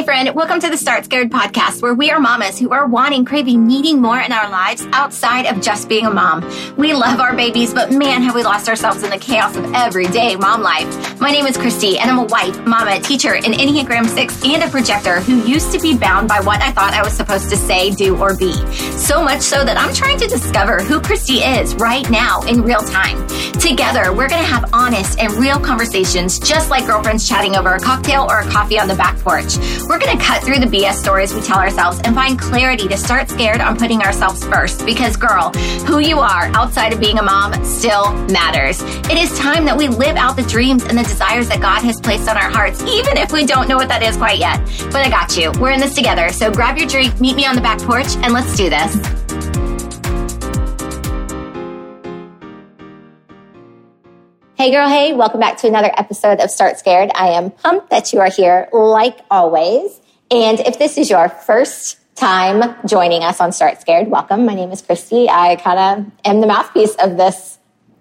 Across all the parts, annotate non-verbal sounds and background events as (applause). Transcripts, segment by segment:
Hey, friend, welcome to the Start Scared podcast, where we are mamas who are wanting, craving, needing more in our lives outside of just being a mom. We love our babies, but man, have we lost ourselves in the chaos of everyday mom life. My name is Chrysty, and I'm a wife, mama, teacher, an Enneagram 6, and a projector who used to be bound by what I thought I was supposed to say, do, or be. So much so that I'm trying to discover who Chrysty is right now in real time. Together, we're going to have honest and real conversations, just like girlfriends chatting over a cocktail or a coffee on the back porch. We're going to cut through the BS stories we tell ourselves and find clarity to start scared on putting ourselves first. Because, girl, who you are outside of being a mom still matters. It is time that we live out the dreams and the desires that God has placed on our hearts, even if we don't know what that is quite yet. But I got you. We're in this together. So grab your drink, meet me on the back porch, and let's do this. Hey, girl, hey, welcome back to another episode of Start Scared. I am pumped that you are here, like always. And if this is your first time joining us on Start Scared, welcome. My name is Chrysty. I kind of am the mouthpiece of this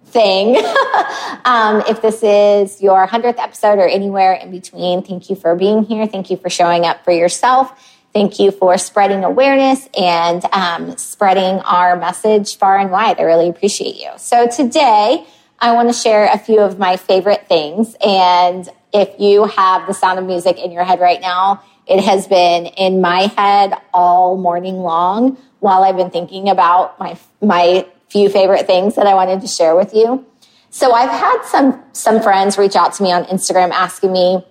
thing. (laughs) um, if this is your 100th episode or anywhere in between, thank you for being here. Thank you for showing up for yourself. Thank you for spreading awareness and um, spreading our message far and wide. I really appreciate you. So today, I want to share a few of my favorite things. And if you have the sound of music in your head right now, it has been in my head all morning long while I've been thinking about my, my few favorite things that I wanted to share with you. So I've had some, some friends reach out to me on Instagram asking me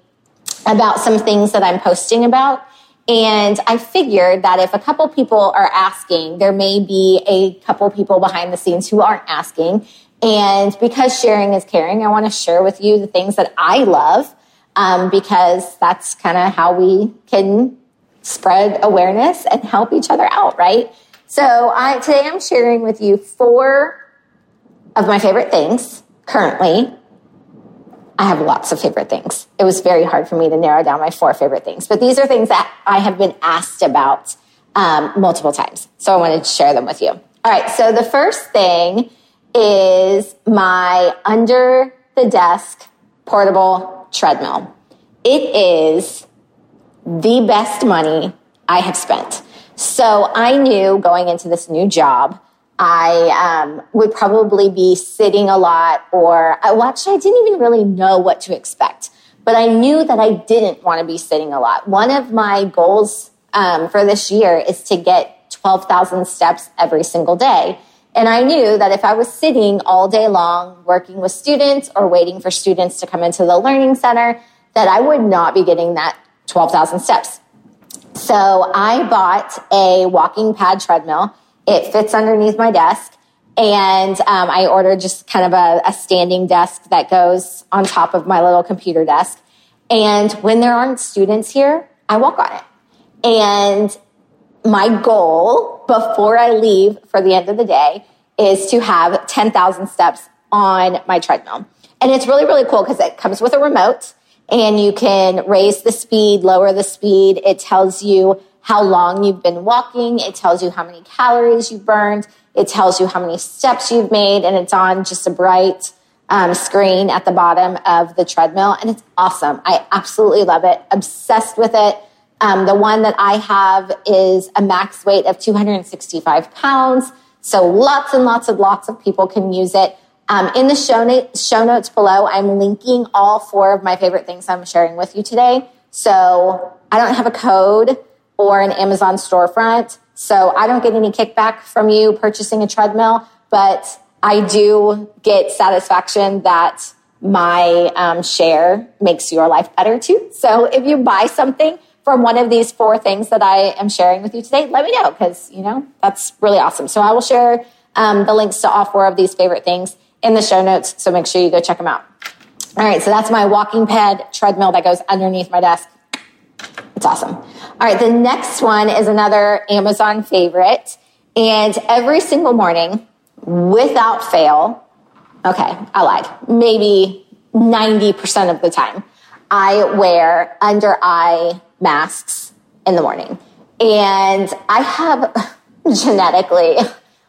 about some things that I'm posting about. And I figured that if a couple people are asking, there may be a couple people behind the scenes who aren't asking. And because sharing is caring, I want to share with you the things that I love um, because that's kind of how we can spread awareness and help each other out, right? So I, today I'm sharing with you four of my favorite things currently. I have lots of favorite things. It was very hard for me to narrow down my four favorite things, but these are things that I have been asked about um, multiple times. So I wanted to share them with you. All right. So the first thing is my under the desk portable treadmill. It is the best money I have spent. So I knew going into this new job, I um, would probably be sitting a lot, or well, actually, I didn't even really know what to expect. But I knew that I didn't want to be sitting a lot. One of my goals um, for this year is to get 12,000 steps every single day. And I knew that if I was sitting all day long working with students or waiting for students to come into the learning center, that I would not be getting that 12,000 steps. So I bought a walking pad treadmill. It fits underneath my desk. And um, I ordered just kind of a, a standing desk that goes on top of my little computer desk. And when there aren't students here, I walk on it. And my goal before I leave for the end of the day is to have 10,000 steps on my treadmill. And it's really, really cool because it comes with a remote and you can raise the speed, lower the speed. It tells you how long you've been walking. It tells you how many calories you burned. It tells you how many steps you've made and it's on just a bright um, screen at the bottom of the treadmill. And it's awesome. I absolutely love it. Obsessed with it. Um, the one that I have is a max weight of 265 pounds. So lots and lots and lots of people can use it. Um, in the show, na- show notes below, I'm linking all four of my favorite things I'm sharing with you today. So I don't have a code or an Amazon storefront. So I don't get any kickback from you purchasing a treadmill, but I do get satisfaction that my um, share makes your life better too. So if you buy something, from one of these four things that I am sharing with you today, let me know because, you know, that's really awesome. So I will share um, the links to all four of these favorite things in the show notes. So make sure you go check them out. All right. So that's my walking pad treadmill that goes underneath my desk. It's awesome. All right. The next one is another Amazon favorite. And every single morning, without fail, okay, I lied, maybe 90% of the time, I wear under eye masks in the morning. And I have (laughs) genetically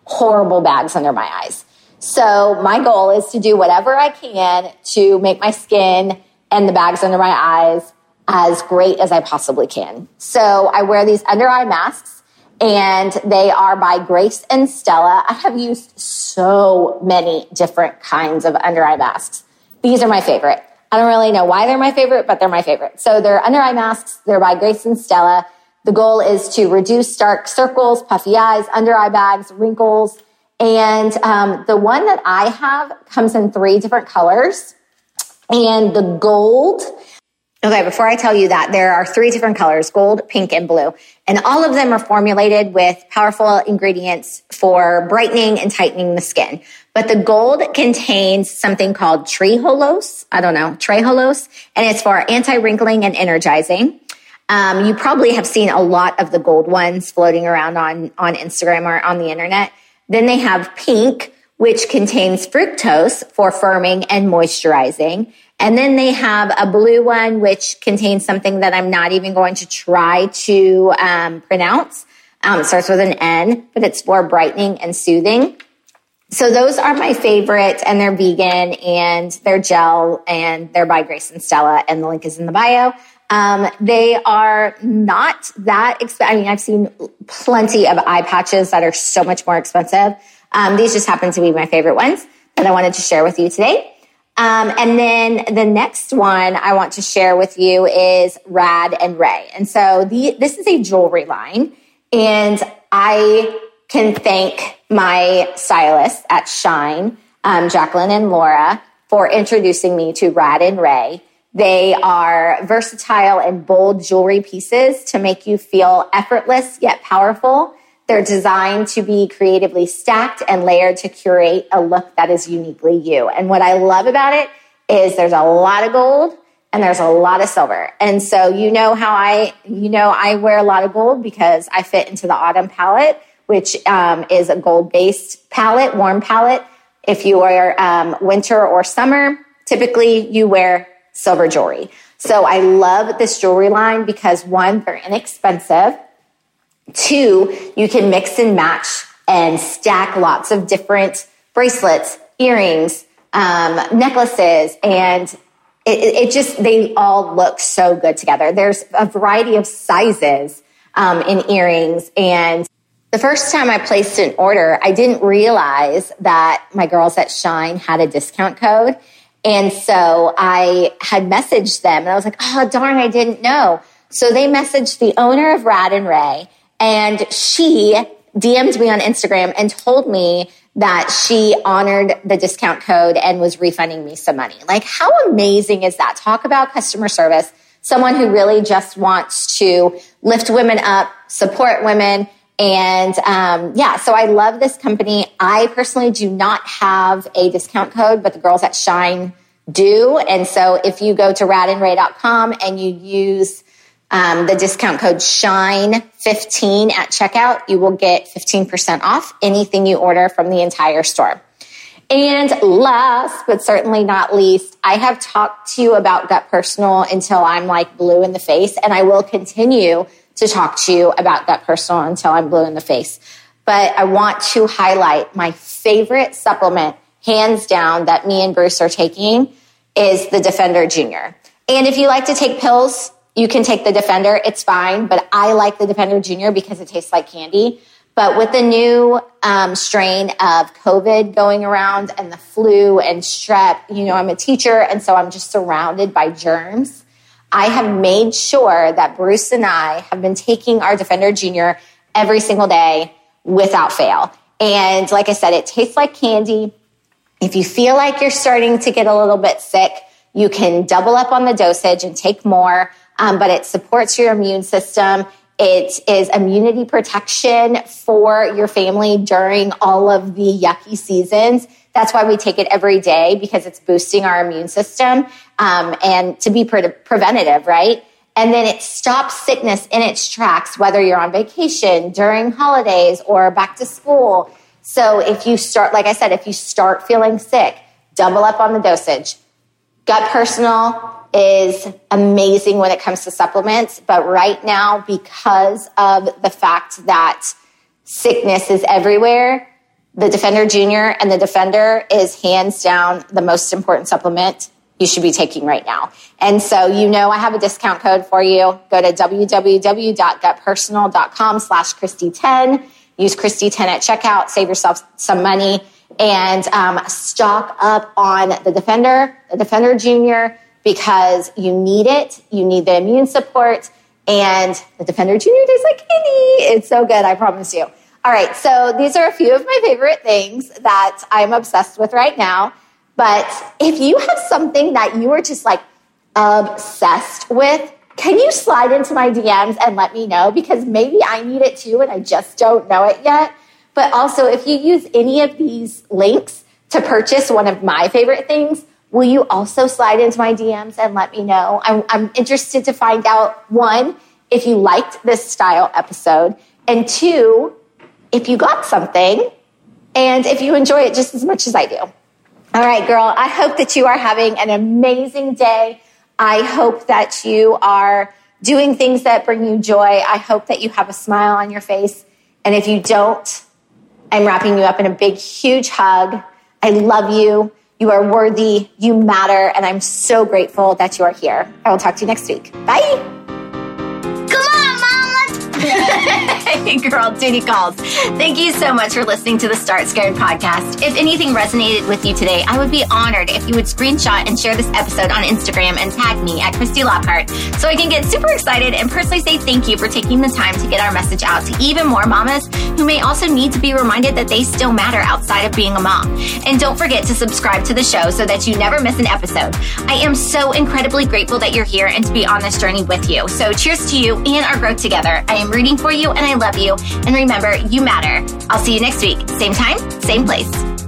horrible bags under my eyes. So my goal is to do whatever I can to make my skin and the bags under my eyes as great as I possibly can. So I wear these under eye masks and they are by Grace and Stella. I have used so many different kinds of under eye masks. These are my favorite. I don't really know why they're my favorite, but they're my favorite. So they're under eye masks. They're by Grace and Stella. The goal is to reduce dark circles, puffy eyes, under eye bags, wrinkles. And um, the one that I have comes in three different colors. And the gold Okay, before I tell you that, there are three different colors, gold, pink, and blue. And all of them are formulated with powerful ingredients for brightening and tightening the skin. But the gold contains something called trehalose. I don't know, trehalose, and it's for anti-wrinkling and energizing. Um, you probably have seen a lot of the gold ones floating around on, on Instagram or on the internet. Then they have pink, which contains fructose for firming and moisturizing. And then they have a blue one, which contains something that I'm not even going to try to um, pronounce. Um, starts with an N, but it's for brightening and soothing. So those are my favorite and they're vegan and they're gel and they're by Grace and Stella and the link is in the bio. Um, they are not that expensive. I mean, I've seen plenty of eye patches that are so much more expensive. Um, these just happen to be my favorite ones that I wanted to share with you today. Um, and then the next one I want to share with you is Rad and Rae. And so the, this is a jewelry line and I can thank my stylists at Shine, um, Jacqueline and Laura for introducing me to Rad and Rae. They are versatile and bold jewelry pieces to make you feel effortless yet powerful. They're designed to be creatively stacked and layered to curate a look that is uniquely you. And what I love about it is there's a lot of gold and there's a lot of silver. And so you know how I, you know, I wear a lot of gold because I fit into the autumn palette, which um, is a gold based palette, warm palette. If you are um, winter or summer, typically you wear silver jewelry. So I love this jewelry line because one, they're inexpensive. Two, you can mix and match and stack lots of different bracelets, earrings, um, necklaces, and it, it, just, they all look so good together. There's a variety of sizes um, in earrings. And the first time I placed an order, I didn't realize that my girls at Shine had a discount code. And so I had messaged them and I was like, oh, darn, I didn't know. So they messaged the owner of Rad and Rae and she DM'd me on Instagram and told me that she honored the discount code and was refunding me some money. Like, how amazing is that? Talk about customer service. Someone who really just wants to lift women up, support women. And um, yeah, so I love this company. I personally do not have a discount code, but the girls at Shine do. And so if you go to radandrae.com and you use um, the discount code SHINE15 at checkout, you will get 15% off anything you order from the entire store. And last but certainly not least, I have talked to you about gut personal until I'm like blue in the face, and I will continue to talk to you about gut personal until I'm blue in the face. But I want to highlight my favorite supplement, hands down, that me and Bruce are taking is the Defender Junior. And if you like to take pills, you can take the Defender, it's fine, but I like the Defender Junior because it tastes like candy. But with the new um, strain of COVID going around and the flu and strep, you know, I'm a teacher, and so I'm just surrounded by germs. I have made sure that Bruce and I have been taking our Defender Junior every single day without fail. And like I said, it tastes like candy. If you feel like you're starting to get a little bit sick, you can double up on the dosage and take more um, but it supports your immune system. It is immunity protection for your family during all of the yucky seasons. That's why we take it every day because it's boosting our immune system um, and to be pre- preventative, right? And then it stops sickness in its tracks, whether you're on vacation, during holidays, or back to school. So if you start, like I said, if you start feeling sick, double up on the dosage. Gut personal, is amazing when it comes to supplements. But right now, because of the fact that sickness is everywhere, the Defender Junior and the Defender is hands down the most important supplement you should be taking right now. And so, you know, I have a discount code for you. Go to www.gutpersonal.com slash Chrysty10. Use Chrysty10 at checkout, save yourself some money and um, stock up on the Defender, the Defender Junior, because you need it. You need the immune support. And the Defender Junior tastes like candy. It's so good, I promise you. All right, so these are a few of my favorite things that I'm obsessed with right now. But if you have something that you are just like obsessed with, can you slide into my DMs and let me know? Because maybe I need it too and I just don't know it yet. But also, if you use any of these links to purchase one of my favorite things, will you also slide into my DMs and let me know? I'm, I'm interested to find out one, if you liked this style episode, and two, if you got something and if you enjoy it just as much as I do. All right, girl, I hope that you are having an amazing day. I hope that you are doing things that bring you joy. I hope that you have a smile on your face. And if you don't, I'm wrapping you up in a big, huge hug. I love you. You are worthy. You matter. And I'm so grateful that you are here. I will talk to you next week. Bye. (laughs) hey, girl, duty calls. Thank you so much for listening to the Start Scared podcast. If anything resonated with you today, I would be honored if you would screenshot and share this episode on Instagram and tag me at Chrysty Lockhart so I can get super excited and personally say thank you for taking the time to get our message out to even more mamas who may also need to be reminded that they still matter outside of being a mom. And don't forget to subscribe to the show so that you never miss an episode. I am so incredibly grateful that you're here and to be on this journey with you. So cheers to you and our growth together. I am rooting for you and I love you. And remember, you matter. I'll see you next week. Same time, same place.